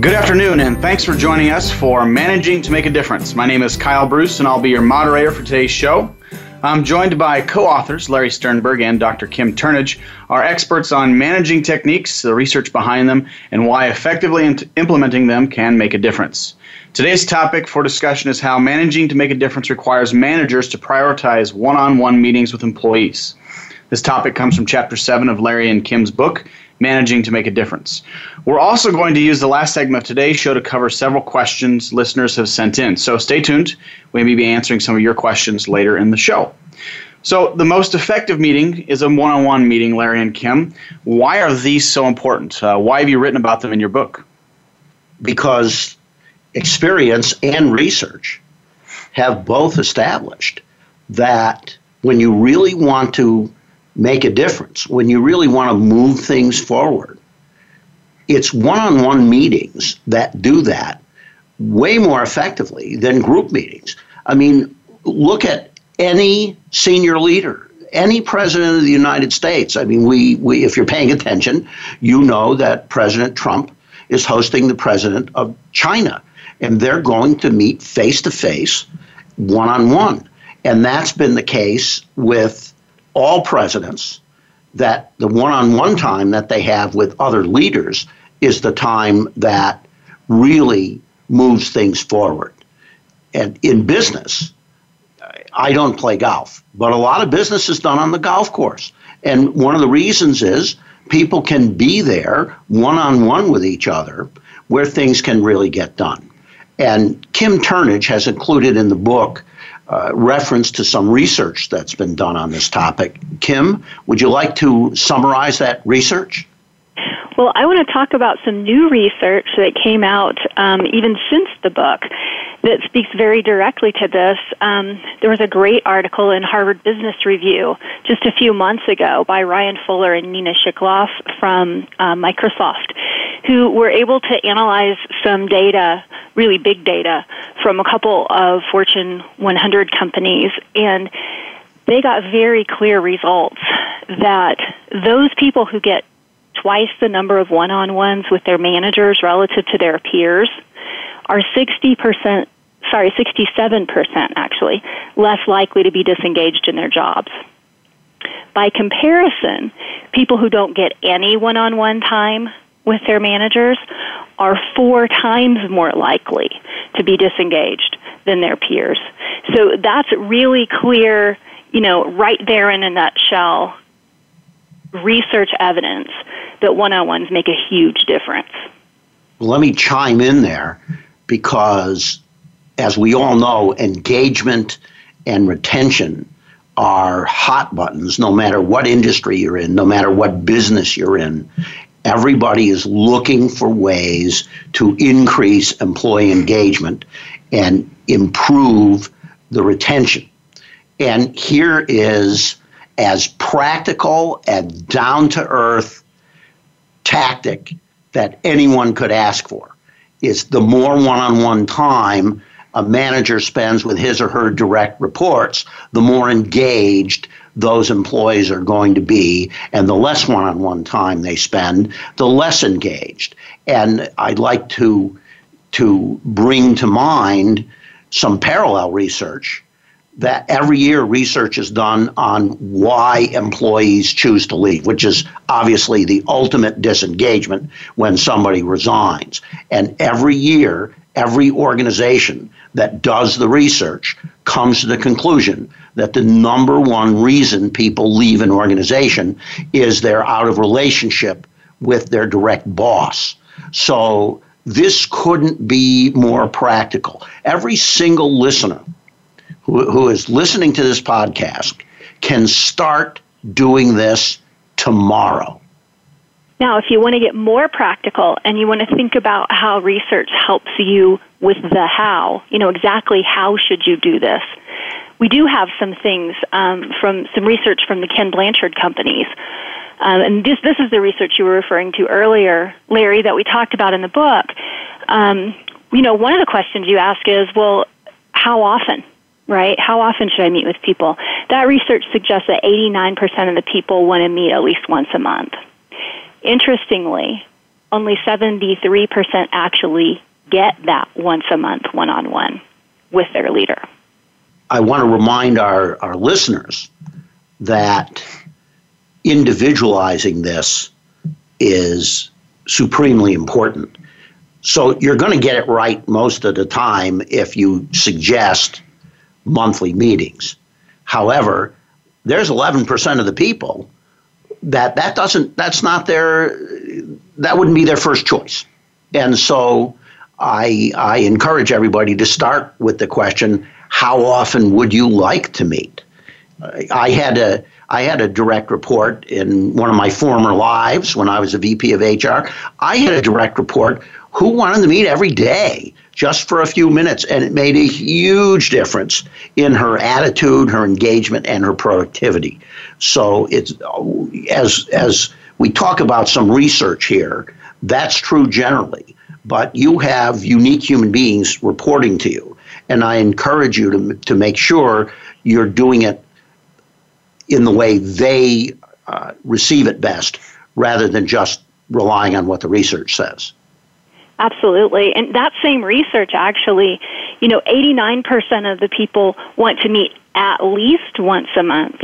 Good afternoon, and thanks for joining us for Managing to Make a Difference. My name is Kyle Bruce, and I'll be your moderator for today's show. I'm joined by co authors Larry Sternberg and Dr. Kim Turnage, our experts on managing techniques, the research behind them, and why effectively implementing them can make a difference. Today's topic for discussion is how managing to make a difference requires managers to prioritize one on one meetings with employees. This topic comes from Chapter 7 of Larry and Kim's book, managing to make a difference. We're also going to use the last segment of today's show to cover several questions listeners have sent in. So stay tuned. We may be answering some of your questions later in the show. So, the most effective meeting is a one on one meeting, Larry and Kim. Why are these so important? Uh, why have you written about them in your book? Because experience and research have both established that when you really want to make a difference, when you really want to move things forward. It's one on one meetings that do that way more effectively than group meetings. I mean, look at any senior leader, any president of the United States. I mean, we, we if you're paying attention, you know that President Trump is hosting the president of China, and they're going to meet face to face, one on one. And that's been the case with all presidents that the one on one time that they have with other leaders is the time that really moves things forward. And in business, I don't play golf, but a lot of business is done on the golf course. And one of the reasons is people can be there one on one with each other where things can really get done. And Kim Turnage has included in the book uh, reference to some research that's been done on this topic. Kim, would you like to summarize that research? Well, I want to talk about some new research that came out um, even since the book that speaks very directly to this. Um, there was a great article in Harvard Business Review just a few months ago by Ryan Fuller and Nina Shikaloff from uh, Microsoft, who were able to analyze some data, really big data, from a couple of Fortune 100 companies and they got very clear results that those people who get twice the number of one on ones with their managers relative to their peers are 60%, sorry, 67% actually, less likely to be disengaged in their jobs. By comparison, people who don't get any one on one time with their managers are four times more likely to be disengaged than their peers. So that's really clear, you know, right there in a nutshell, research evidence that one on ones make a huge difference. Let me chime in there because, as we all know, engagement and retention are hot buttons no matter what industry you're in, no matter what business you're in. Everybody is looking for ways to increase employee engagement and improve the retention. And here is as practical and down to earth tactic that anyone could ask for is the more one-on-one time a manager spends with his or her direct reports, the more engaged those employees are going to be, and the less one on one time they spend, the less engaged. And I'd like to, to bring to mind some parallel research that every year research is done on why employees choose to leave, which is obviously the ultimate disengagement when somebody resigns. And every year, every organization that does the research comes to the conclusion that the number one reason people leave an organization is they're out of relationship with their direct boss. So this couldn't be more practical. Every single listener who, is listening to this podcast can start doing this tomorrow. Now, if you want to get more practical and you want to think about how research helps you with the how, you know, exactly how should you do this, we do have some things um, from some research from the Ken Blanchard companies. Um, and this, this is the research you were referring to earlier, Larry, that we talked about in the book. Um, you know, one of the questions you ask is, well, how often? Right? How often should I meet with people? That research suggests that 89% of the people want to meet at least once a month. Interestingly, only 73% actually get that once a month one on one with their leader. I want to remind our, our listeners that individualizing this is supremely important. So you're going to get it right most of the time if you suggest monthly meetings. However, there's 11% of the people that that doesn't that's not their that wouldn't be their first choice. And so I I encourage everybody to start with the question how often would you like to meet? I had a I had a direct report in one of my former lives when I was a VP of HR. I had a direct report who wanted to meet every day just for a few minutes, and it made a huge difference in her attitude, her engagement, and her productivity. So it's as as we talk about some research here, that's true generally. But you have unique human beings reporting to you, and I encourage you to to make sure you're doing it in the way they uh, receive it best rather than just relying on what the research says. Absolutely. And that same research actually, you know, 89% of the people want to meet at least once a month.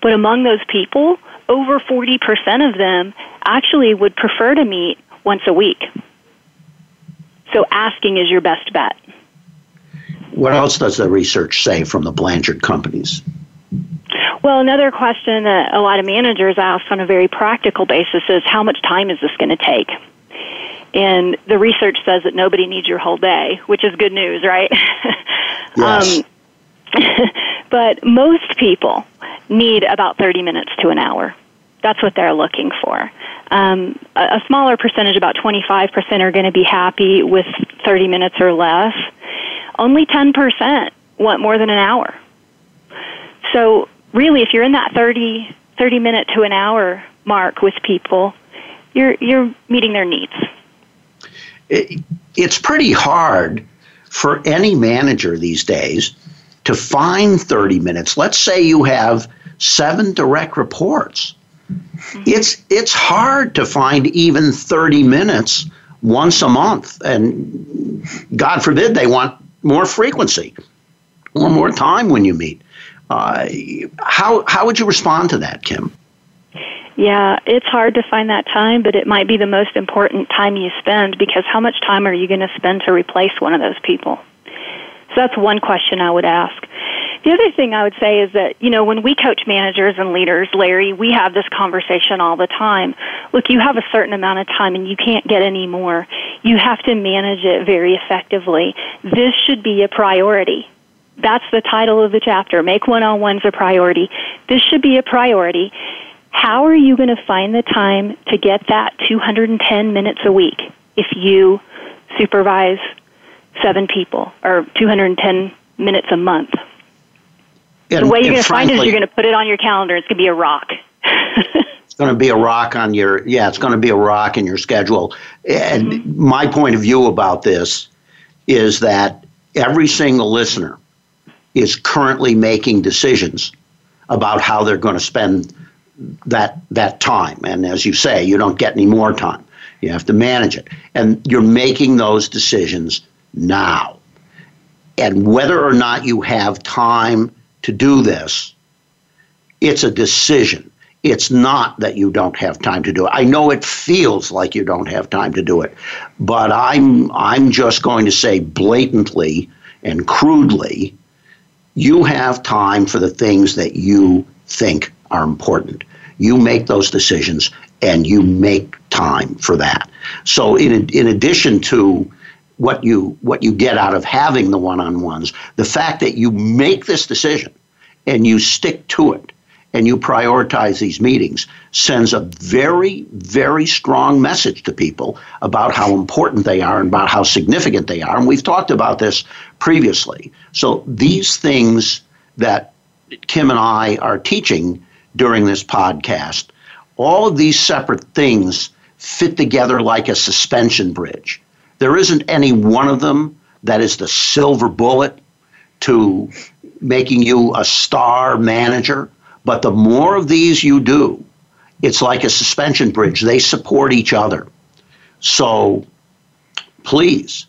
But among those people, over 40% of them actually would prefer to meet once a week. So asking is your best bet. What else does the research say from the Blanchard companies? Well, another question that a lot of managers ask on a very practical basis is how much time is this going to take? And the research says that nobody needs your whole day, which is good news, right? Yes. um, but most people need about 30 minutes to an hour. That's what they're looking for. Um, a, a smaller percentage, about 25%, are going to be happy with 30 minutes or less. Only 10% want more than an hour. So, really, if you're in that 30, 30 minute to an hour mark with people, you're, you're meeting their needs. It, it's pretty hard for any manager these days to find 30 minutes. Let's say you have seven direct reports. Mm-hmm. It's it's hard to find even 30 minutes once a month and God forbid they want more frequency or more time when you meet. Uh, how how would you respond to that, Kim? Yeah, it's hard to find that time, but it might be the most important time you spend because how much time are you going to spend to replace one of those people? So that's one question I would ask. The other thing I would say is that, you know, when we coach managers and leaders, Larry, we have this conversation all the time. Look, you have a certain amount of time and you can't get any more. You have to manage it very effectively. This should be a priority. That's the title of the chapter. Make one on ones a priority. This should be a priority. How are you going to find the time to get that 210 minutes a week if you supervise seven people or 210 minutes a month? And, the way you're going to find it is you're going to put it on your calendar. It's going to be a rock. it's going to be a rock on your yeah. It's going to be a rock in your schedule. And mm-hmm. my point of view about this is that every single listener is currently making decisions about how they're going to spend that that time. And as you say, you don't get any more time. You have to manage it. And you're making those decisions now. And whether or not you have time to do this, it's a decision. It's not that you don't have time to do it. I know it feels like you don't have time to do it, but I'm I'm just going to say blatantly and crudely, you have time for the things that you think are important. You make those decisions and you make time for that. So in in addition to what you what you get out of having the one-on-ones, the fact that you make this decision and you stick to it and you prioritize these meetings sends a very, very strong message to people about how important they are and about how significant they are. And we've talked about this previously. So these things that Kim and I are teaching during this podcast, all of these separate things fit together like a suspension bridge. There isn't any one of them that is the silver bullet to making you a star manager but the more of these you do, it's like a suspension bridge. They support each other. So please,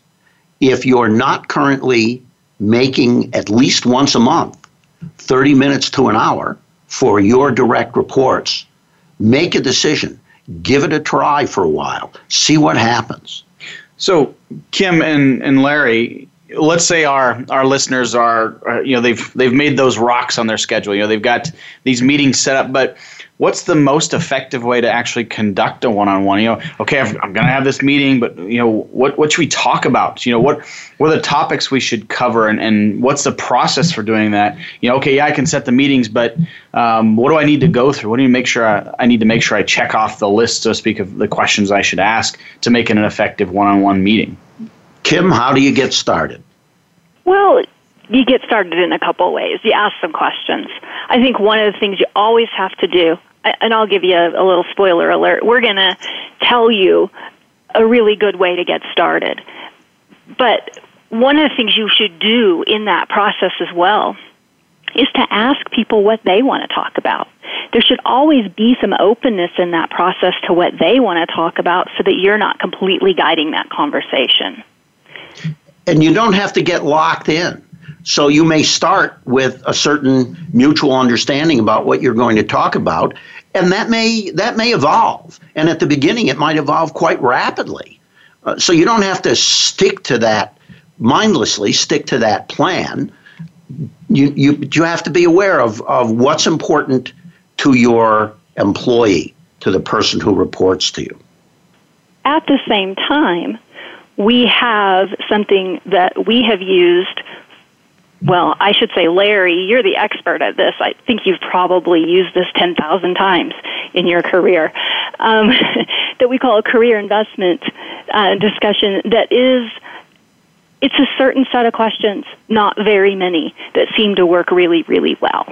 if you're not currently making at least once a month 30 minutes to an hour for your direct reports, make a decision. Give it a try for a while. See what happens. So, Kim and, and Larry, let's say our our listeners are, are, you know they've they've made those rocks on their schedule you know they've got these meetings set up but what's the most effective way to actually conduct a one-on-one? You know okay i'm, I'm going to have this meeting but you know what what should we talk about? You know what what are the topics we should cover and, and what's the process for doing that? You know okay yeah i can set the meetings but um, what do i need to go through? What do you make sure I, I need to make sure i check off the list so to speak of the questions i should ask to make it an effective one-on-one meeting? Kim, how do you get started? Well, you get started in a couple ways. You ask some questions. I think one of the things you always have to do, and I'll give you a, a little spoiler alert, we're going to tell you a really good way to get started. But one of the things you should do in that process as well is to ask people what they want to talk about. There should always be some openness in that process to what they want to talk about so that you're not completely guiding that conversation and you don't have to get locked in. So you may start with a certain mutual understanding about what you're going to talk about, and that may that may evolve. And at the beginning, it might evolve quite rapidly. Uh, so you don't have to stick to that mindlessly. Stick to that plan. You you you have to be aware of of what's important to your employee, to the person who reports to you. At the same time, we have something that we have used. Well, I should say, Larry, you're the expert at this. I think you've probably used this 10,000 times in your career. Um, that we call a career investment uh, discussion that is it's a certain set of questions, not very many, that seem to work really, really well.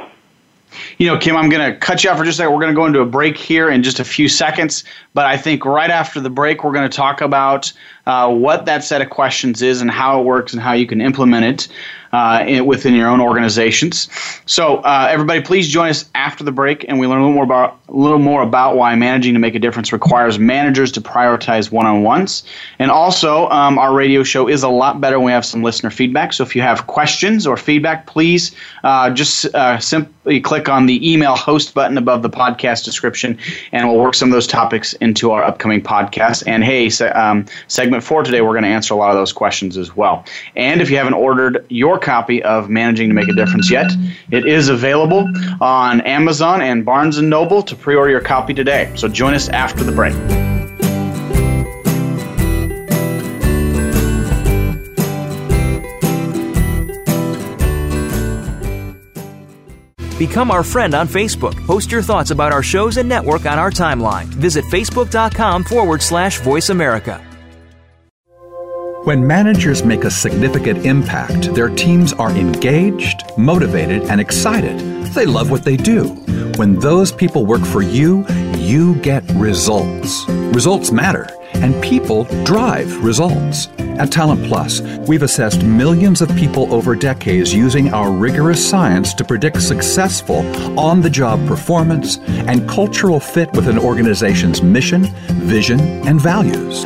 You know, Kim, I'm going to cut you off for just a second. We're going to go into a break here in just a few seconds. But I think right after the break, we're going to talk about uh, what that set of questions is and how it works and how you can implement it uh, in, within your own organizations. So, uh, everybody, please join us after the break, and we learn a little more about a little more about why managing to make a difference requires managers to prioritize one-on-ones. And also, um, our radio show is a lot better when we have some listener feedback. So, if you have questions or feedback, please uh, just uh, simply click on the email host button above the podcast description, and we'll work some of those topics into our upcoming podcast. And hey, um, segment four today, we're going to answer a lot of those questions as well. And if you haven't ordered your copy of Managing to Make a Difference yet. It is available on Amazon and Barnes and Noble to pre-order your copy today. So join us after the break. Become our friend on Facebook. Post your thoughts about our shows and network on our timeline. Visit facebook.com forward slash voice America. When managers make a significant impact, their teams are engaged, motivated, and excited. They love what they do. When those people work for you, you get results. Results matter, and people drive results. At Talent Plus, we've assessed millions of people over decades using our rigorous science to predict successful on the job performance and cultural fit with an organization's mission, vision, and values.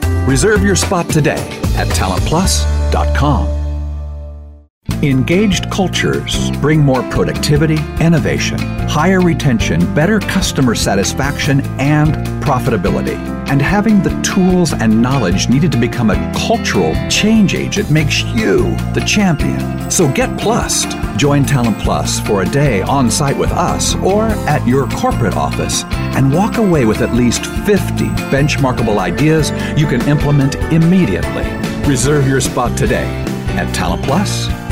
Reserve your spot today at talentplus.com. Engaged cultures bring more productivity, innovation, higher retention, better customer satisfaction, and profitability. And having the tools and knowledge needed to become a cultural change agent makes you the champion. So get plussed. Join Talent Plus for a day on site with us or at your corporate office and walk away with at least 50 benchmarkable ideas you can implement immediately. Reserve your spot today at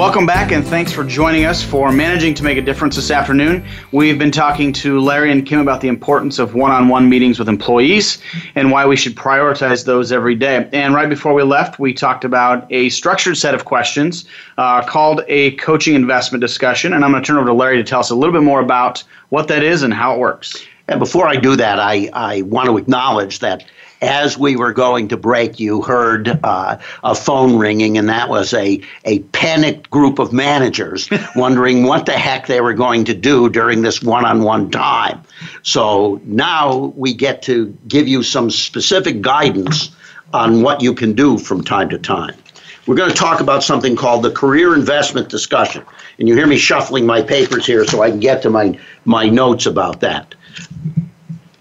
Welcome back and thanks for joining us for Managing to Make a Difference this afternoon. We've been talking to Larry and Kim about the importance of one on one meetings with employees and why we should prioritize those every day. And right before we left, we talked about a structured set of questions uh, called a coaching investment discussion. And I'm going to turn over to Larry to tell us a little bit more about what that is and how it works. And before I do that, I, I want to acknowledge that as we were going to break, you heard uh, a phone ringing, and that was a, a panicked group of managers wondering what the heck they were going to do during this one on one time. So now we get to give you some specific guidance on what you can do from time to time. We're going to talk about something called the career investment discussion. And you hear me shuffling my papers here so I can get to my, my notes about that.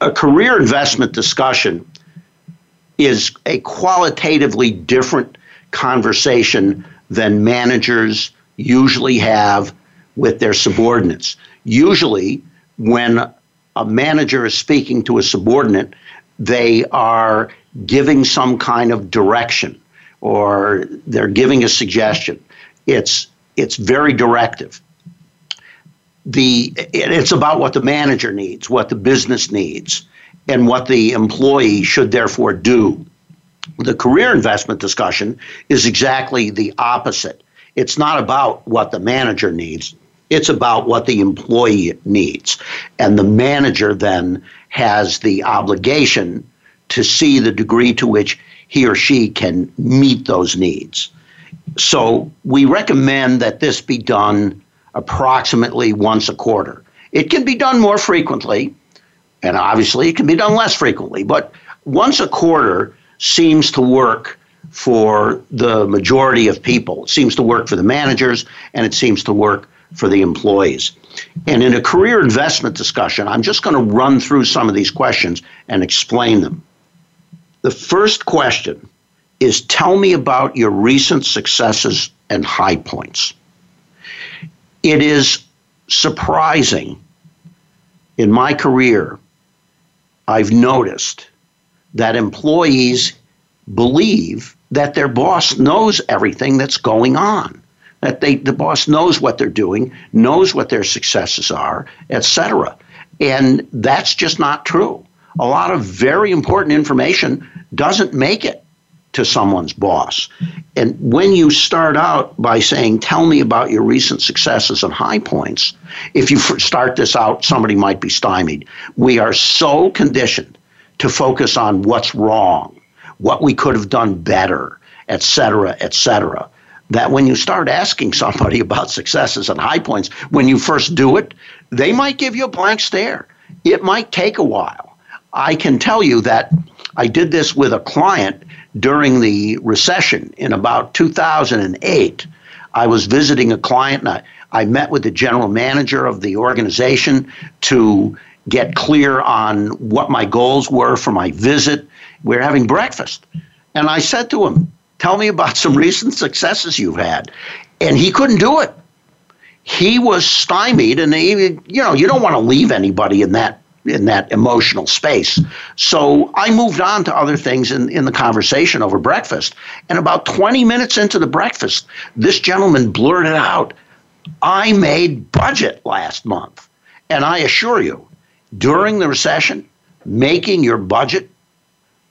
A career investment discussion is a qualitatively different conversation than managers usually have with their subordinates. Usually, when a manager is speaking to a subordinate, they are giving some kind of direction or they're giving a suggestion. It's it's very directive. The it's about what the manager needs, what the business needs and what the employee should therefore do. The career investment discussion is exactly the opposite. It's not about what the manager needs, it's about what the employee needs. And the manager then has the obligation to see the degree to which he or she can meet those needs. So we recommend that this be done approximately once a quarter. It can be done more frequently, and obviously, it can be done less frequently, but once a quarter seems to work for the majority of people. It seems to work for the managers, and it seems to work for the employees. And in a career investment discussion, I'm just going to run through some of these questions and explain them. The first question is Tell me about your recent successes and high points. It is surprising in my career I've noticed that employees believe that their boss knows everything that's going on that they the boss knows what they're doing knows what their successes are etc and that's just not true. A lot of very important information doesn't make it to someone's boss. And when you start out by saying, Tell me about your recent successes and high points, if you start this out, somebody might be stymied. We are so conditioned to focus on what's wrong, what we could have done better, et cetera, et cetera, that when you start asking somebody about successes and high points, when you first do it, they might give you a blank stare. It might take a while. I can tell you that I did this with a client during the recession in about 2008. I was visiting a client and I, I met with the general manager of the organization to get clear on what my goals were for my visit. We we're having breakfast. And I said to him, Tell me about some recent successes you've had. And he couldn't do it. He was stymied, and he, you know, you don't want to leave anybody in that in that emotional space. So I moved on to other things in, in the conversation over breakfast. And about 20 minutes into the breakfast, this gentleman blurted out, I made budget last month. And I assure you, during the recession, making your budget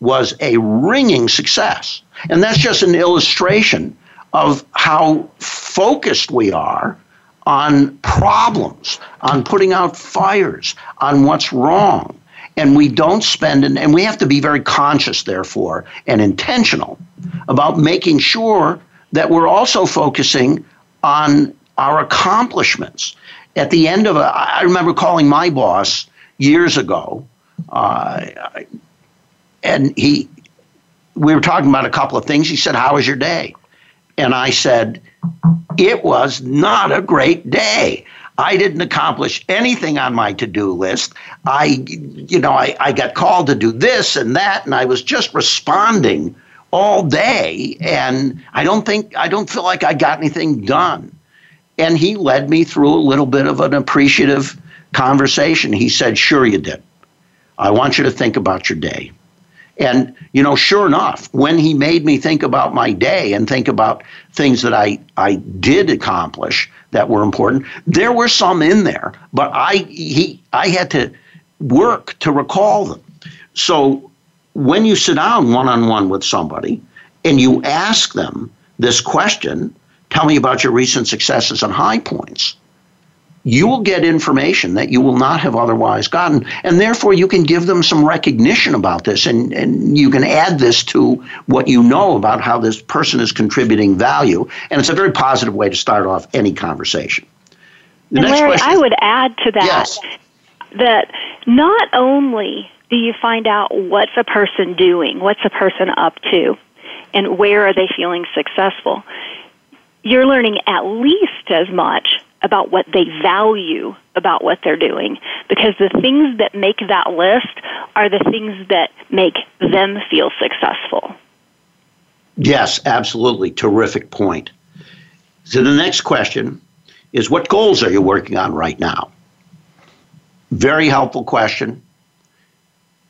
was a ringing success. And that's just an illustration of how focused we are on problems, on putting out fires, on what's wrong. And we don't spend, and, we have to be very conscious, therefore, and intentional about making sure that we're also focusing on our accomplishments. At the end of a, I remember calling my boss years ago, uh, and he, we were talking about a couple of things. He said, "How was your day?" And I said, it was not a great day. I didn't accomplish anything on my to-do list. I, you know, I, I got called to do this and that, and I was just responding all day. And I don't think I don't feel like I got anything done. And he led me through a little bit of an appreciative conversation. He said, Sure, you did. I want you to think about your day. And, you know, sure enough, when he made me think about my day and think about things that I, I did accomplish that were important, there were some in there, but I, he, I had to work to recall them. So when you sit down one on one with somebody and you ask them this question, tell me about your recent successes and high points you will get information that you will not have otherwise gotten. And therefore, you can give them some recognition about this and, and you can add this to what you know about how this person is contributing value. And it's a very positive way to start off any conversation. The and Larry, question, I would add to that yes. that not only do you find out what's a person doing, what's a person up to, and where are they feeling successful, you're learning at least as much about what they value about what they're doing because the things that make that list are the things that make them feel successful. Yes, absolutely. Terrific point. So the next question is what goals are you working on right now? Very helpful question.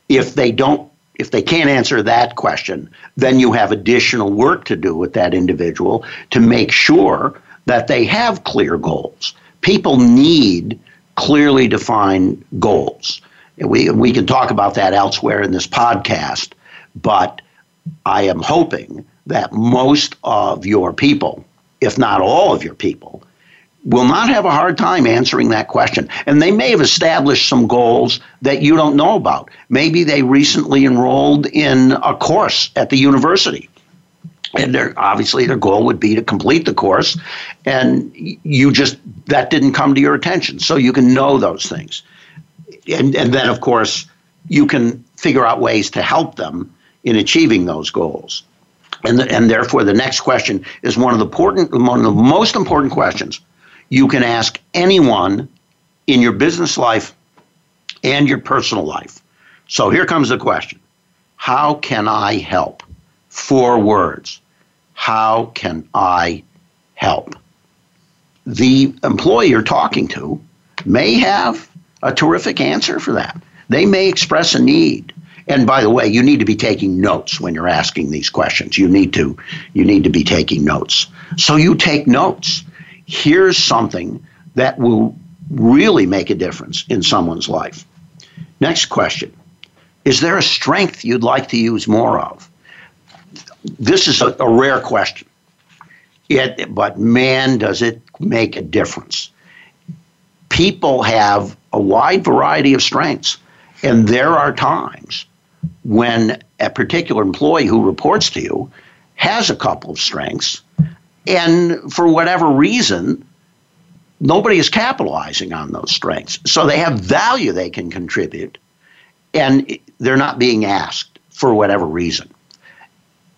If they don't if they can't answer that question, then you have additional work to do with that individual to make sure that they have clear goals. People need clearly defined goals. We, we can talk about that elsewhere in this podcast, but I am hoping that most of your people, if not all of your people, will not have a hard time answering that question. And they may have established some goals that you don't know about. Maybe they recently enrolled in a course at the university and their obviously their goal would be to complete the course. And you just that didn't come to your attention. So you can know those things. And and then of course you can figure out ways to help them in achieving those goals. And the, and therefore the next question is one of the important one of the most important questions you can ask anyone in your business life and your personal life. So here comes the question. How can i help four words. How can I help? The employee you're talking to may have a terrific answer for that. They may express a need. And by the way, you need to be taking notes when you're asking these questions. You need to you need to be taking notes. So you take notes. Here's something that will really make a difference in someone's life. Next question. Is there a strength you'd like to use more of? This is a, a rare question. It, but man, does it make a difference. People have a wide variety of strengths, and there are times when a particular employee who reports to you has a couple of strengths, and for whatever reason, nobody is capitalizing on those strengths. So they have value they can contribute, and they're not being asked for whatever reason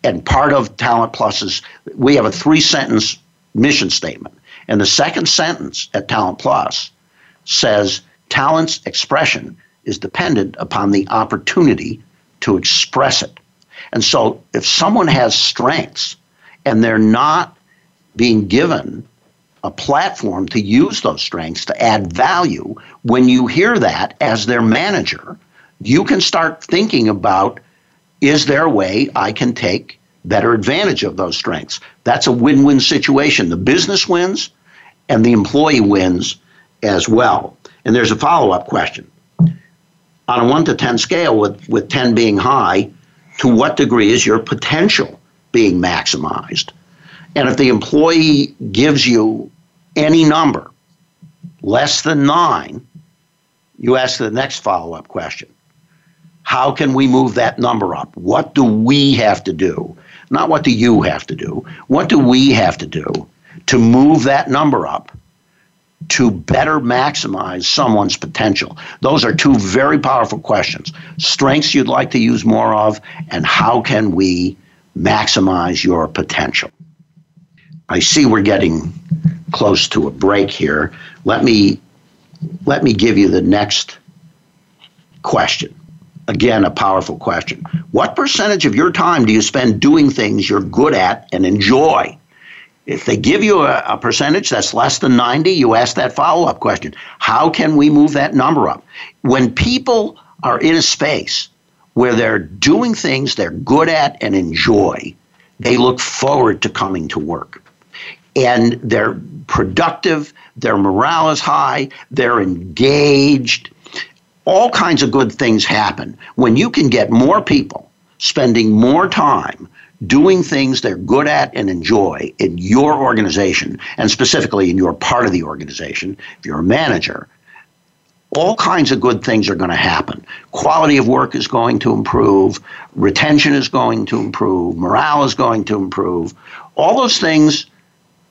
and part of Talent Plus's, we have a three sentence mission statement. And the second sentence at Talent Plus says talent's expression is dependent upon the opportunity to express it. And so if someone has strengths and they're not being given a platform to use those strengths to add value, when you hear that as their manager, you can start thinking about is there a way I can take better advantage of those strengths? That's a win win situation. The business wins and the employee wins as well. And there's a follow up question. On a 1 to 10 scale, with, with 10 being high, to what degree is your potential being maximized? And if the employee gives you any number less than nine, you ask the next follow up question How can we move that number up? What do we have to do? Not what do you have to do? What do we have to do to move that number up to better maximize someone's potential? Those are two very powerful questions. Strengths you'd like to use more of, and how can we maximize your potential? I see we're getting close to a break here. Let me let me give you the next question. Again, a powerful question. What percentage of your time do you spend doing things you're good at and enjoy? If they give you a, a percentage that's less than 90, you ask that follow up question How can we move that number up? When people are in a space where they're doing things they're good at and enjoy, they look forward to coming to work and they're productive, their morale is high, they're engaged. All kinds of good things happen when you can get more people spending more time doing things they're good at and enjoy in your organization, and specifically in your part of the organization, if you're a manager, all kinds of good things are going to happen. Quality of work is going to improve, retention is going to improve, morale is going to improve. All those things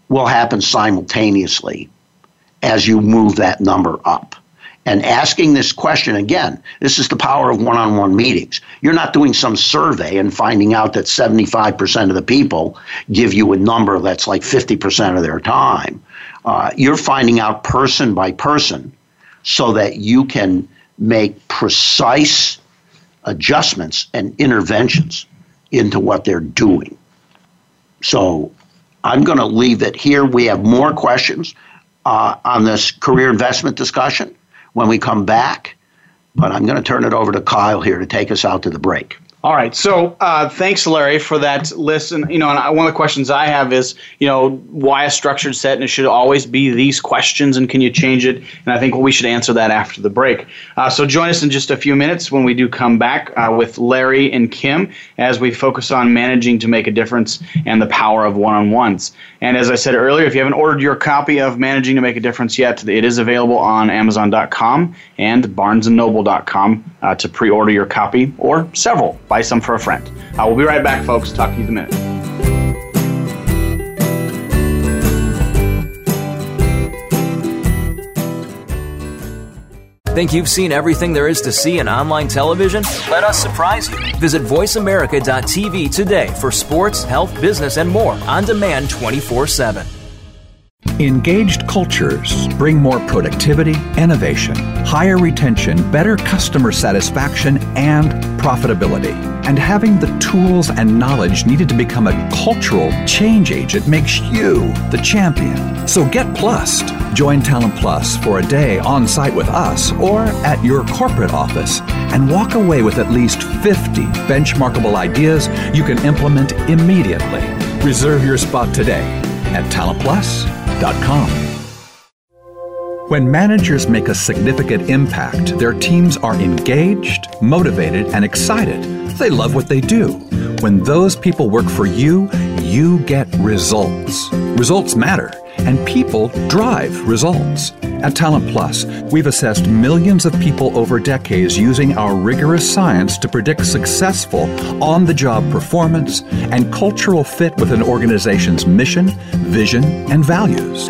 will happen simultaneously as you move that number up. And asking this question again, this is the power of one on one meetings. You're not doing some survey and finding out that 75% of the people give you a number that's like 50% of their time. Uh, you're finding out person by person so that you can make precise adjustments and interventions into what they're doing. So I'm going to leave it here. We have more questions uh, on this career investment discussion when we come back, but I'm going to turn it over to Kyle here to take us out to the break. All right. So uh, thanks, Larry, for that list. And, you know, and one of the questions I have is, you know, why a structured set? And it should always be these questions, and can you change it? And I think we should answer that after the break. Uh, so join us in just a few minutes when we do come back uh, with Larry and Kim as we focus on managing to make a difference and the power of one on ones. And as I said earlier, if you haven't ordered your copy of Managing to Make a Difference yet, it is available on Amazon.com and BarnesandNoble.com uh, to pre order your copy or several buy some for a friend. Uh, we'll be right back, folks. Talk to you in a minute. Think you've seen everything there is to see in online television? Let us surprise you. Visit VoiceAmerica.tv today for sports, health, business, and more on demand 24 7. Engaged cultures bring more productivity, innovation, higher retention, better customer satisfaction, and profitability. And having the tools and knowledge needed to become a cultural change agent makes you the champion. So get plussed. Join Talent Plus for a day on site with us or at your corporate office and walk away with at least 50 benchmarkable ideas you can implement immediately. Reserve your spot today at When managers make a significant impact, their teams are engaged, motivated, and excited. They love what they do. When those people work for you, you get results. Results matter, and people drive results. At Talent Plus, we've assessed millions of people over decades using our rigorous science to predict successful on the job performance and cultural fit with an organization's mission, vision, and values.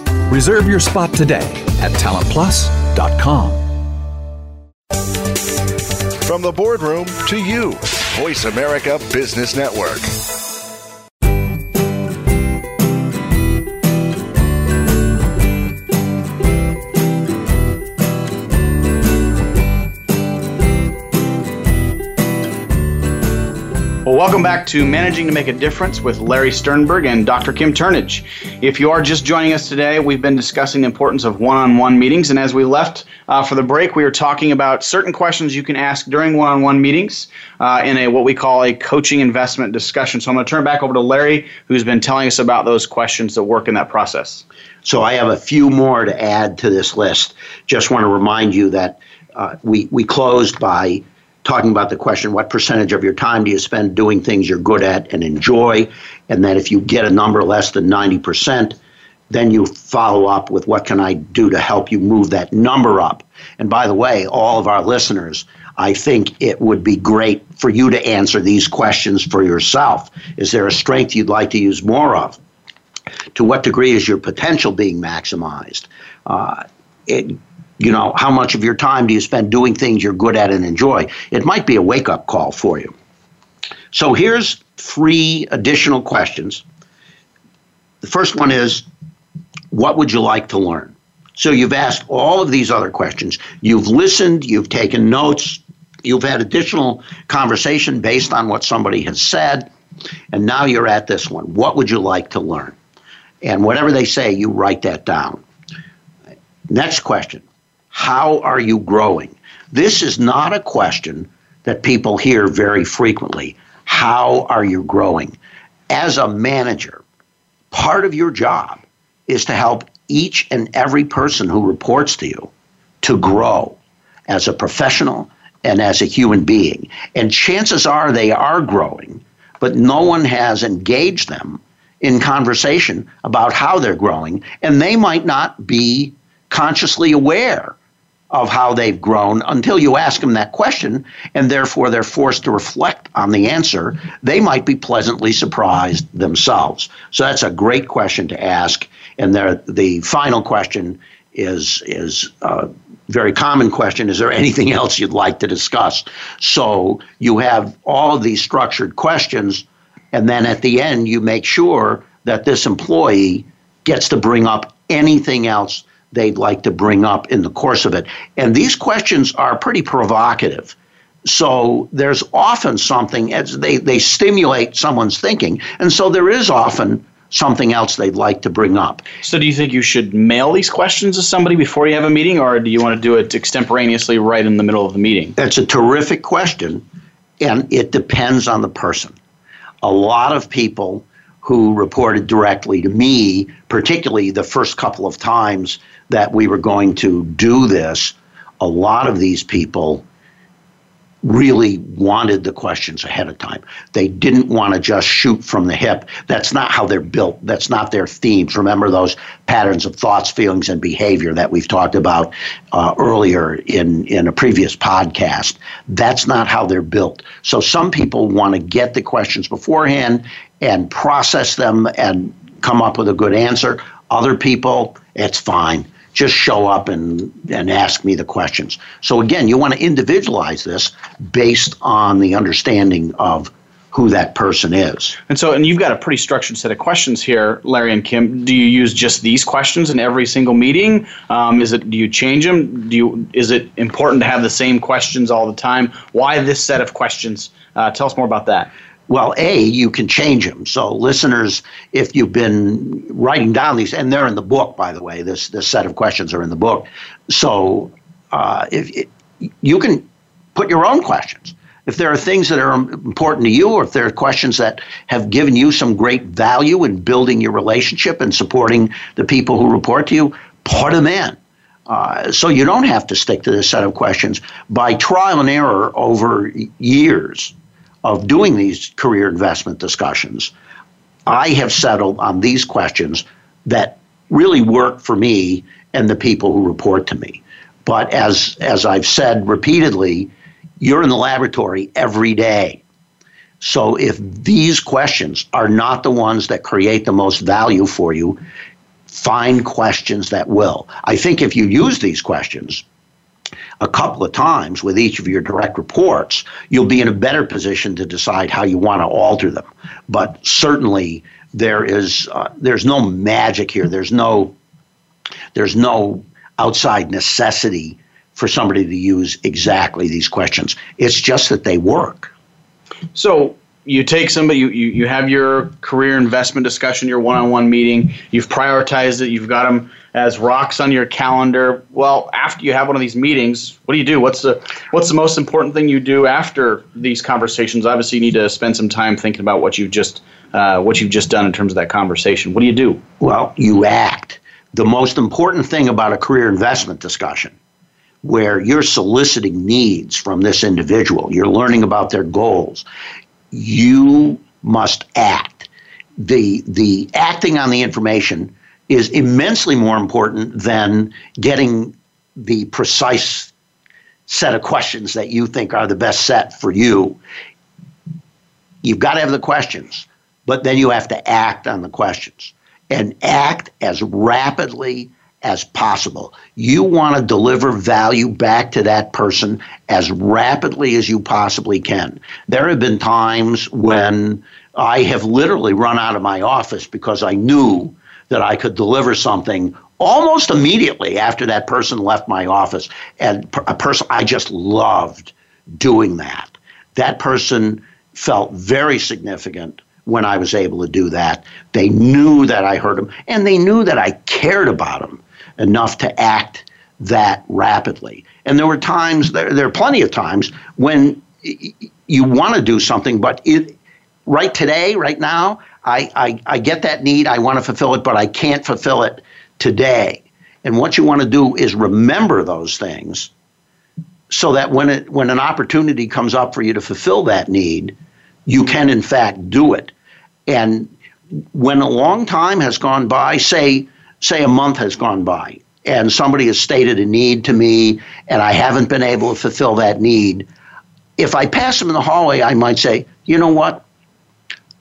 Reserve your spot today at talentplus.com. From the boardroom to you, Voice America Business Network. Well, welcome back to Managing to Make a Difference with Larry Sternberg and Dr. Kim Turnage. If you are just joining us today, we've been discussing the importance of one on one meetings. And as we left uh, for the break, we were talking about certain questions you can ask during one on one meetings uh, in a what we call a coaching investment discussion. So I'm going to turn back over to Larry, who's been telling us about those questions that work in that process. So I have a few more to add to this list. Just want to remind you that uh, we, we closed by talking about the question what percentage of your time do you spend doing things you're good at and enjoy? And then if you get a number less than 90% then you follow up with what can i do to help you move that number up? And by the way all of our listeners i think it would be great for you to answer these questions for yourself. Is there a strength you'd like to use more of? To what degree is your potential being maximized? Uh, it, you know, how much of your time do you spend doing things you're good at and enjoy? It might be a wake up call for you. So here's three additional questions. The first one is what would you like to learn? So you've asked all of these other questions. You've listened, you've taken notes, you've had additional conversation based on what somebody has said, and now you're at this one. What would you like to learn? And whatever they say, you write that down. Next question how are you growing? This is not a question that people hear very frequently. How are you growing? As a manager, part of your job is to help each and every person who reports to you to grow as a professional and as a human being. And chances are they are growing, but no one has engaged them in conversation about how they're growing, and they might not be consciously aware of how they've grown until you ask them that question, and therefore they're forced to reflect on the answer. They might be pleasantly surprised themselves. So that's a great question to ask. And the final question is is a very common question. Is there anything else you'd like to discuss? So you have all of these structured questions, and then at the end you make sure that this employee gets to bring up anything else they'd like to bring up in the course of it. And these questions are pretty provocative. So there's often something as they, they stimulate someone's thinking. And so there is often something else they'd like to bring up. So do you think you should mail these questions to somebody before you have a meeting or do you want to do it extemporaneously right in the middle of the meeting? That's a terrific question and it depends on the person. A lot of people who reported directly to me, particularly the first couple of times that we were going to do this, a lot of these people really wanted the questions ahead of time. They didn't want to just shoot from the hip. That's not how they're built. That's not their themes. Remember those patterns of thoughts, feelings, and behavior that we've talked about uh, earlier in, in a previous podcast. That's not how they're built. So some people want to get the questions beforehand and process them and come up with a good answer. Other people, it's fine just show up and, and ask me the questions. So again, you want to individualize this based on the understanding of who that person is. And so, and you've got a pretty structured set of questions here, Larry and Kim. Do you use just these questions in every single meeting? Um, is it? Do you change them? Do you? Is it important to have the same questions all the time? Why this set of questions? Uh, tell us more about that. Well, A, you can change them. So, listeners, if you've been writing down these, and they're in the book, by the way, this, this set of questions are in the book. So, uh, if it, you can put your own questions. if there are things that are important to you, or if there are questions that have given you some great value in building your relationship and supporting the people who report to you, put them in. Uh, so you don't have to stick to this set of questions. By trial and error over years of doing these career investment discussions, I have settled on these questions that really work for me and the people who report to me. But as as I've said repeatedly, you're in the laboratory every day. So if these questions are not the ones that create the most value for you, find questions that will. I think if you use these questions a couple of times with each of your direct reports, you'll be in a better position to decide how you want to alter them. But certainly there is uh, there's no magic here. There's no there's no outside necessity for somebody to use exactly these questions. It's just that they work. So you take somebody, you, you, you have your career investment discussion, your one on one meeting, you've prioritized it, you've got them as rocks on your calendar. Well, after you have one of these meetings, what do you do? What's the, what's the most important thing you do after these conversations? Obviously, you need to spend some time thinking about what you've just, uh, what you've just done in terms of that conversation. What do you do? Well, you act. The most important thing about a career investment discussion where you're soliciting needs from this individual, you're learning about their goals, you must act. The, the acting on the information is immensely more important than getting the precise set of questions that you think are the best set for you. You've got to have the questions, but then you have to act on the questions and act as rapidly as possible. You want to deliver value back to that person as rapidly as you possibly can. There have been times when I have literally run out of my office because I knew that I could deliver something almost immediately after that person left my office. And a person I just loved doing that. That person felt very significant when I was able to do that. They knew that I heard them and they knew that I cared about them enough to act that rapidly. And there were times, there, there are plenty of times when you want to do something, but it, right today, right now, I, I, I get that need, I want to fulfill it, but I can't fulfill it today. And what you want to do is remember those things so that when it when an opportunity comes up for you to fulfill that need, you can in fact do it. And when a long time has gone by, say say a month has gone by and somebody has stated a need to me and I haven't been able to fulfill that need, if I pass them in the hallway, I might say, you know what?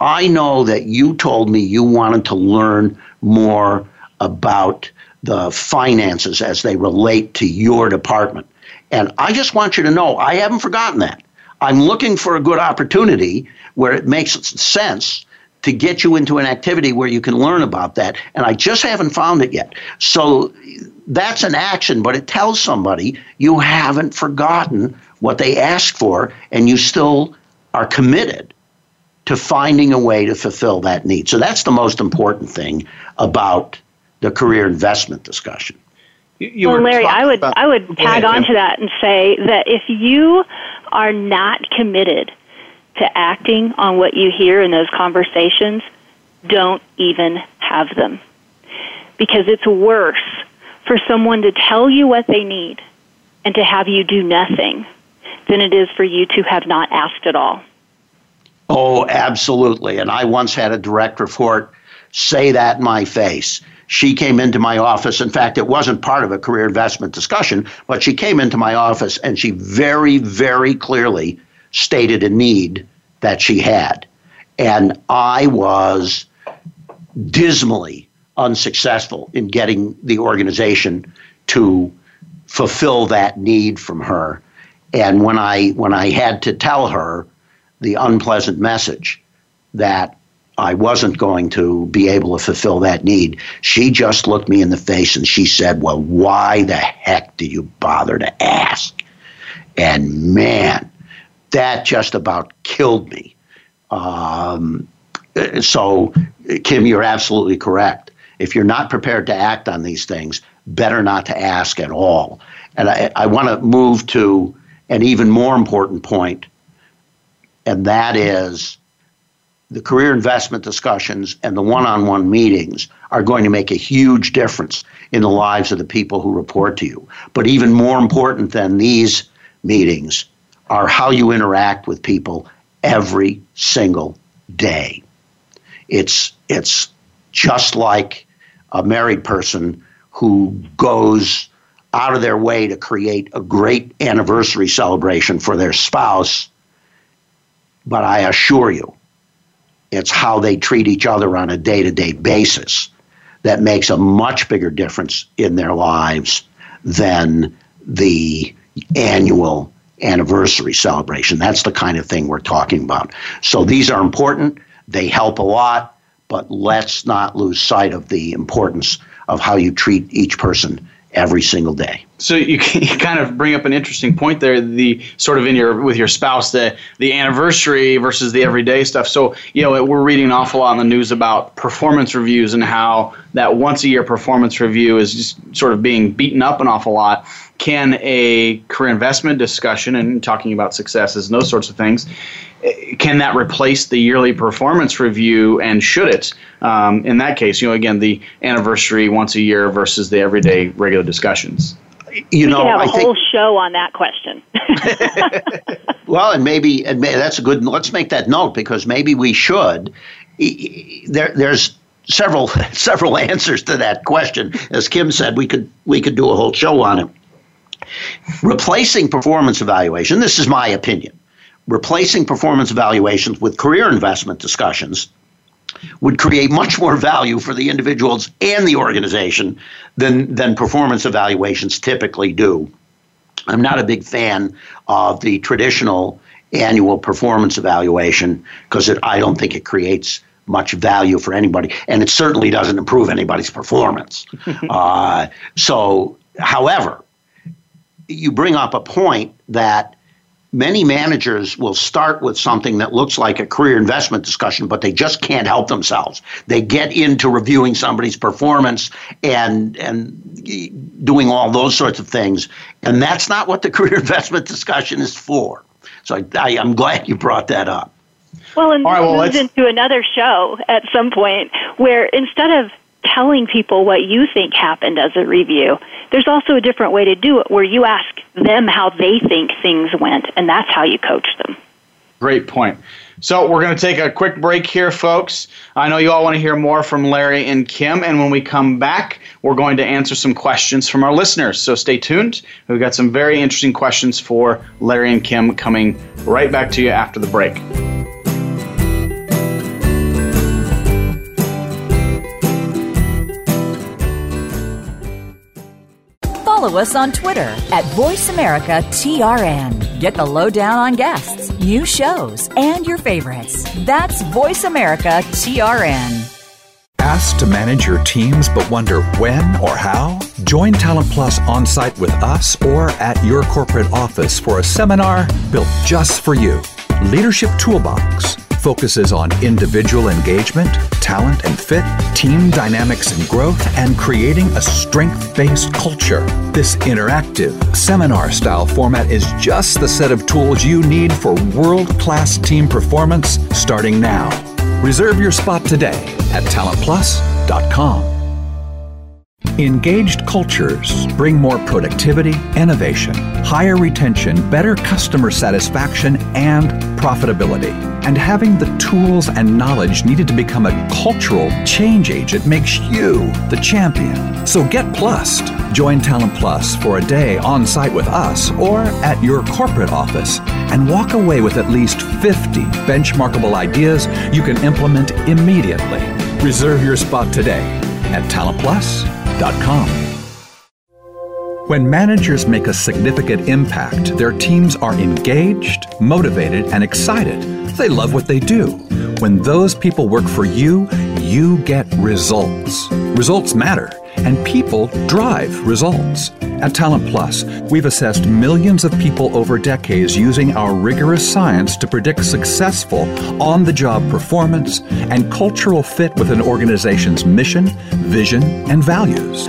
I know that you told me you wanted to learn more about the finances as they relate to your department. And I just want you to know I haven't forgotten that. I'm looking for a good opportunity where it makes sense to get you into an activity where you can learn about that. And I just haven't found it yet. So that's an action, but it tells somebody you haven't forgotten what they asked for and you still are committed to finding a way to fulfill that need. So that's the most important thing about the career investment discussion. You well, Larry, I would I would tag on to that and say that if you are not committed to acting on what you hear in those conversations, don't even have them. Because it's worse for someone to tell you what they need and to have you do nothing than it is for you to have not asked at all. Oh, absolutely. And I once had a direct report say that in my face. She came into my office. In fact, it wasn't part of a career investment discussion, but she came into my office and she very, very clearly stated a need that she had. And I was dismally unsuccessful in getting the organization to fulfill that need from her. And when I when I had to tell her the unpleasant message that I wasn't going to be able to fulfill that need, she just looked me in the face and she said, "Well, why the heck do you bother to ask?" And man, that just about killed me. Um, so, Kim, you're absolutely correct. If you're not prepared to act on these things, better not to ask at all. And I, I want to move to an even more important point and that is the career investment discussions and the one on one meetings are going to make a huge difference in the lives of the people who report to you. But even more important than these meetings are how you interact with people every single day. It's, it's just like a married person who goes out of their way to create a great anniversary celebration for their spouse. But I assure you, it's how they treat each other on a day to day basis that makes a much bigger difference in their lives than the annual anniversary celebration. That's the kind of thing we're talking about. So these are important, they help a lot, but let's not lose sight of the importance of how you treat each person every single day. So you, you kind of bring up an interesting point there. The sort of in your with your spouse the the anniversary versus the everyday stuff. So you know we're reading an awful lot in the news about performance reviews and how that once a year performance review is just sort of being beaten up an awful lot. Can a career investment discussion and talking about successes and those sorts of things can that replace the yearly performance review and should it um, in that case you know again the anniversary once a year versus the everyday regular discussions you know, we could have a I whole think, show on that question. well, and maybe, and may, that's a good. Let's make that note because maybe we should. There, there's several several answers to that question. As Kim said, we could we could do a whole show on it. Replacing performance evaluation. This is my opinion replacing performance evaluations with career investment discussions would create much more value for the individuals and the organization than, than performance evaluations typically do. I'm not a big fan of the traditional annual performance evaluation because I don't think it creates much value for anybody, and it certainly doesn't improve anybody's performance. uh, so, however, you bring up a point that many managers will start with something that looks like a career investment discussion, but they just can't help themselves. They get into reviewing somebody's performance and and doing all those sorts of things, and that's not what the career investment discussion is for. So I, I, am glad you brought that up. Well, and all right, well, moves into another show at some point where instead of telling people what you think happened as a review. There's also a different way to do it where you ask them how they think things went, and that's how you coach them. Great point. So we're going to take a quick break here, folks. I know you all want to hear more from Larry and Kim, and when we come back, we're going to answer some questions from our listeners. So stay tuned. We've got some very interesting questions for Larry and Kim coming right back to you after the break. Follow us on Twitter at VoiceAmericaTRN. Get the lowdown on guests, new shows, and your favorites. That's VoiceAmericaTRN. Asked to manage your teams but wonder when or how? Join Talent Plus on site with us or at your corporate office for a seminar built just for you. Leadership Toolbox focuses on individual engagement, talent and fit, team dynamics and growth, and creating a strength based culture. This interactive, seminar style format is just the set of tools you need for world class team performance starting now. Reserve your spot today at talentplus.com. Engaged cultures bring more productivity, innovation, higher retention, better customer satisfaction, and profitability. And having the tools and knowledge needed to become a cultural change agent makes you the champion. So get plussed. Join Talent Plus for a day on site with us or at your corporate office and walk away with at least 50 benchmarkable ideas you can implement immediately. Reserve your spot today at When managers make a significant impact, their teams are engaged, motivated, and excited. They love what they do. When those people work for you, you get results. Results matter, and people drive results. At Talent Plus, we've assessed millions of people over decades using our rigorous science to predict successful on the job performance and cultural fit with an organization's mission, vision, and values.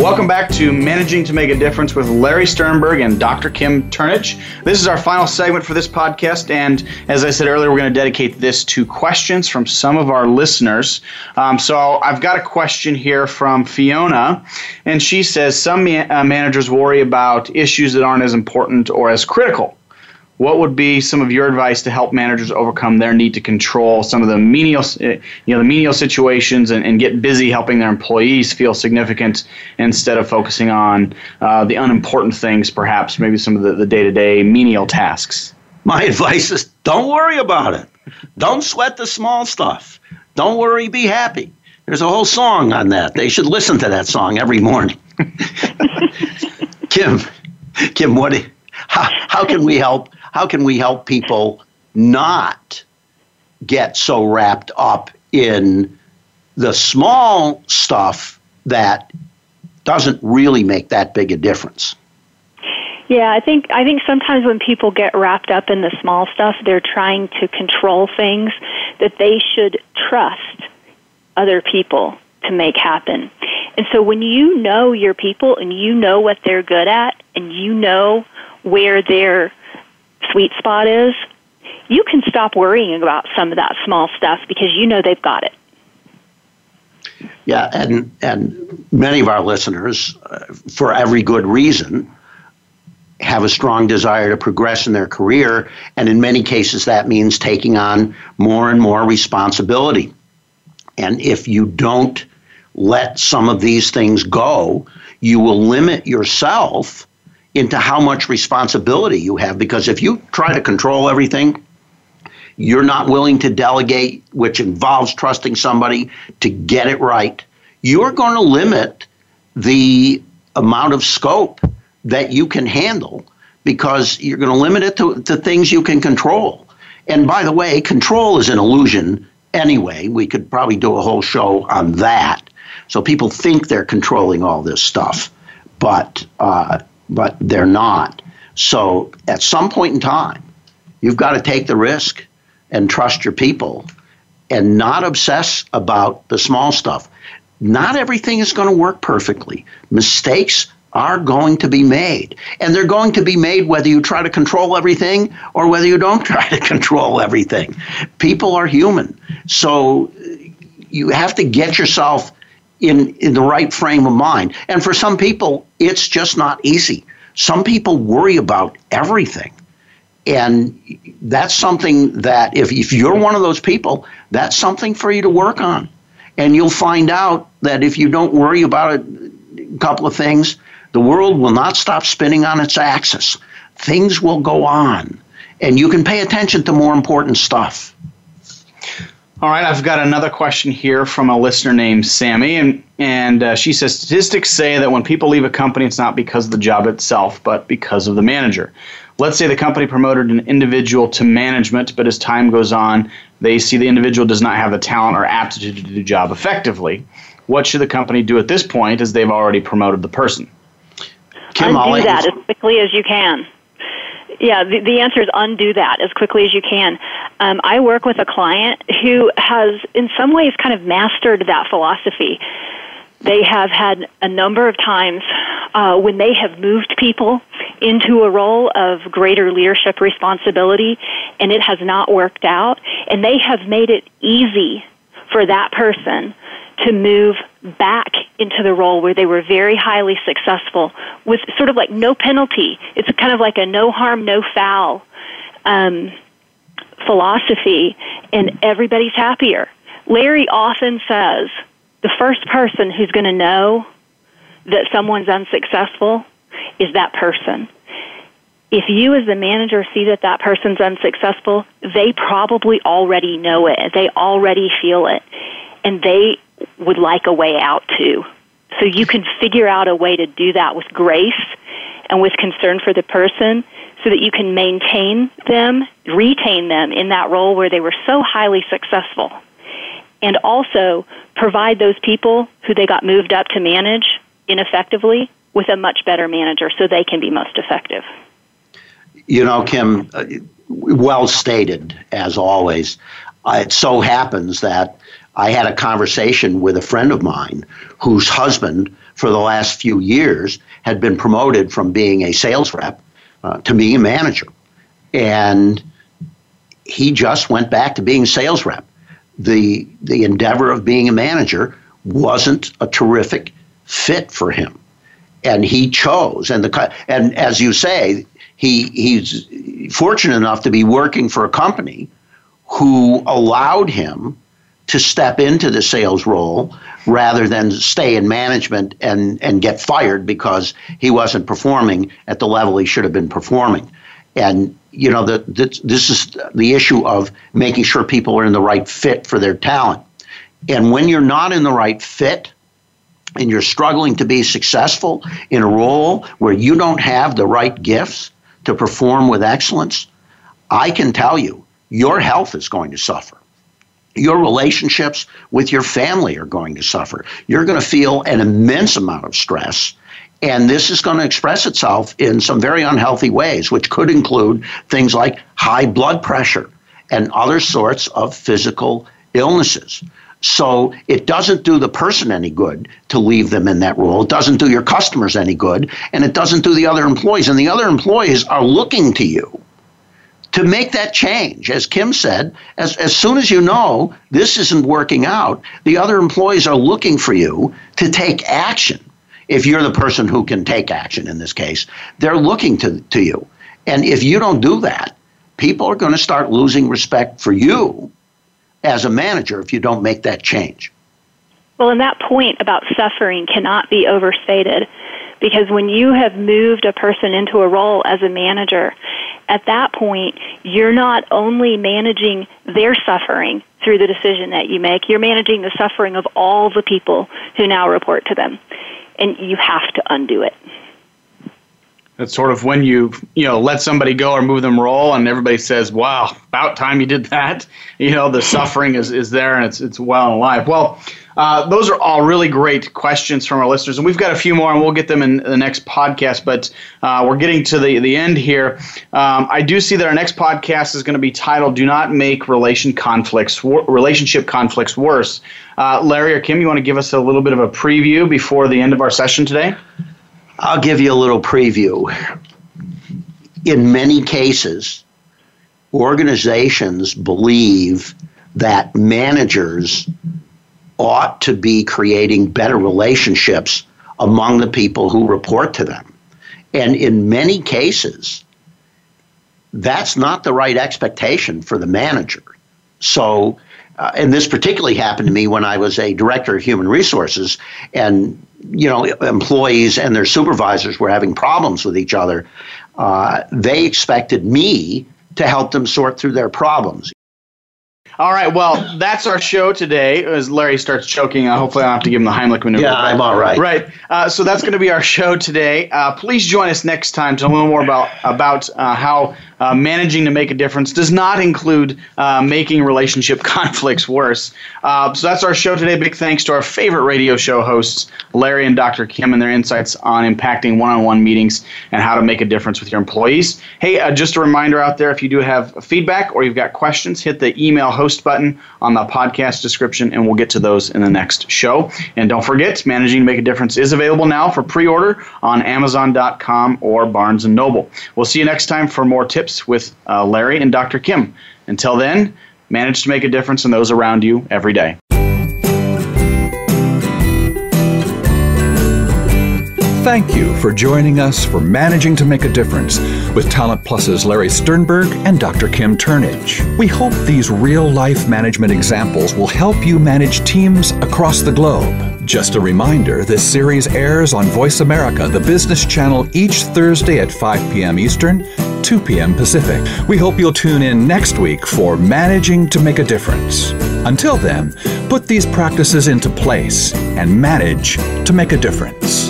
Welcome back to Managing to Make a Difference with Larry Sternberg and Dr. Kim Turnage. This is our final segment for this podcast, and as I said earlier, we're going to dedicate this to questions from some of our listeners. Um, so I've got a question here from Fiona, and she says some ma- uh, managers worry about issues that aren't as important or as critical what would be some of your advice to help managers overcome their need to control some of the menial, you know, the menial situations and, and get busy helping their employees feel significant instead of focusing on uh, the unimportant things, perhaps maybe some of the, the day-to-day menial tasks? My advice is don't worry about it. Don't sweat the small stuff. Don't worry, be happy. There's a whole song on that. They should listen to that song every morning. Kim, Kim, what? How, how can we help how can we help people not get so wrapped up in the small stuff that doesn't really make that big a difference? Yeah, I think I think sometimes when people get wrapped up in the small stuff, they're trying to control things that they should trust other people to make happen. And so when you know your people and you know what they're good at and you know where their sweet spot is, you can stop worrying about some of that small stuff because you know they've got it. Yeah, and and many of our listeners, uh, for every good reason, have a strong desire to progress in their career, and in many cases that means taking on more and more responsibility. And if you don't let some of these things go, you will limit yourself into how much responsibility you have because if you try to control everything, you're not willing to delegate, which involves trusting somebody to get it right, you're going to limit the amount of scope that you can handle because you're going to limit it to, to things you can control. And by the way, control is an illusion anyway. We could probably do a whole show on that. So people think they're controlling all this stuff, but uh, but they're not. So at some point in time, you've got to take the risk and trust your people and not obsess about the small stuff. Not everything is going to work perfectly. Mistakes are going to be made. And they're going to be made whether you try to control everything or whether you don't try to control everything. People are human. So you have to get yourself in, in the right frame of mind. And for some people, it's just not easy. Some people worry about everything. And that's something that, if, if you're one of those people, that's something for you to work on. And you'll find out that if you don't worry about a couple of things, the world will not stop spinning on its axis. Things will go on. And you can pay attention to more important stuff. All right, I've got another question here from a listener named Sammy, and and uh, she says statistics say that when people leave a company, it's not because of the job itself, but because of the manager. Let's say the company promoted an individual to management, but as time goes on, they see the individual does not have the talent or aptitude to do the job effectively. What should the company do at this point, as they've already promoted the person? Kim, Undo that as quickly as you can. Yeah, the, the answer is undo that as quickly as you can. Um, I work with a client who has, in some ways, kind of mastered that philosophy. They have had a number of times uh, when they have moved people into a role of greater leadership responsibility and it has not worked out, and they have made it easy for that person to move back into the role where they were very highly successful with sort of like no penalty. It's kind of like a no harm, no foul um, philosophy, and everybody's happier. Larry often says the first person who's going to know that someone's unsuccessful is that person. If you, as the manager, see that that person's unsuccessful, they probably already know it. They already feel it. And they would like a way out too. So you can figure out a way to do that with grace and with concern for the person so that you can maintain them, retain them in that role where they were so highly successful. And also provide those people who they got moved up to manage ineffectively with a much better manager so they can be most effective. You know, Kim, uh, well stated as always. Uh, it so happens that I had a conversation with a friend of mine whose husband, for the last few years, had been promoted from being a sales rep uh, to being a manager. And he just went back to being sales rep. The, the endeavor of being a manager wasn't a terrific fit for him. And he chose, and the and as you say, he he's fortunate enough to be working for a company who allowed him to step into the sales role rather than stay in management and, and get fired because he wasn't performing at the level he should have been performing. And, you know, the, this is the issue of making sure people are in the right fit for their talent. And when you're not in the right fit, and you're struggling to be successful in a role where you don't have the right gifts to perform with excellence, I can tell you, your health is going to suffer your relationships with your family are going to suffer. You're going to feel an immense amount of stress. And this is going to express itself in some very unhealthy ways, which could include things like high blood pressure and other sorts of physical illnesses. So it doesn't do the person any good to leave them in that role. It doesn't do your customers any good, and it doesn't do the other employees. And the other employees are looking to you to make that change. As Kim said, as, as soon as you know this isn't working out, the other employees are looking for you to take action. If you're the person who can take action in this case, they're looking to, to you. And if you don't do that, people are going to start losing respect for you as a manager if you don't make that change. Well, and that point about suffering cannot be overstated because when you have moved a person into a role as a manager, at that point, you're not only managing their suffering through the decision that you make, you're managing the suffering of all the people who now report to them. And you have to undo it. That's sort of when you you know let somebody go or move them roll, and everybody says, "Wow, about time you did that." You know, the suffering is, is there, and it's it's well and alive. Well, uh, those are all really great questions from our listeners, and we've got a few more, and we'll get them in the next podcast. But uh, we're getting to the the end here. Um, I do see that our next podcast is going to be titled "Do Not Make Relation Conflicts Relationship Conflicts Worse." Uh, Larry or Kim, you want to give us a little bit of a preview before the end of our session today? I'll give you a little preview. In many cases, organizations believe that managers ought to be creating better relationships among the people who report to them. And in many cases, that's not the right expectation for the manager. So, uh, and this particularly happened to me when I was a director of human resources, and you know, employees and their supervisors were having problems with each other. Uh, they expected me to help them sort through their problems. All right, well, that's our show today. As Larry starts choking, uh, hopefully I don't have to give him the Heimlich maneuver. Yeah, I'm all right. Right. Uh, so that's going to be our show today. Uh, please join us next time to learn more about about uh, how uh, managing to make a difference does not include uh, making relationship conflicts worse. Uh, so that's our show today. Big thanks to our favorite radio show hosts, Larry and Dr. Kim, and their insights on impacting one on one meetings and how to make a difference with your employees. Hey, uh, just a reminder out there if you do have feedback or you've got questions, hit the email host button on the podcast description, and we'll get to those in the next show. And don't forget, Managing to Make a Difference is available now for pre order on Amazon.com or Barnes and Noble. We'll see you next time for more tips tips with uh, Larry and Dr. Kim. Until then, manage to make a difference in those around you every day. Thank you for joining us for Managing to Make a Difference with Talent Plus's Larry Sternberg and Dr. Kim Turnage. We hope these real life management examples will help you manage teams across the globe. Just a reminder this series airs on Voice America, the business channel, each Thursday at 5 p.m. Eastern, 2 p.m. Pacific. We hope you'll tune in next week for Managing to Make a Difference. Until then, put these practices into place and manage to make a difference.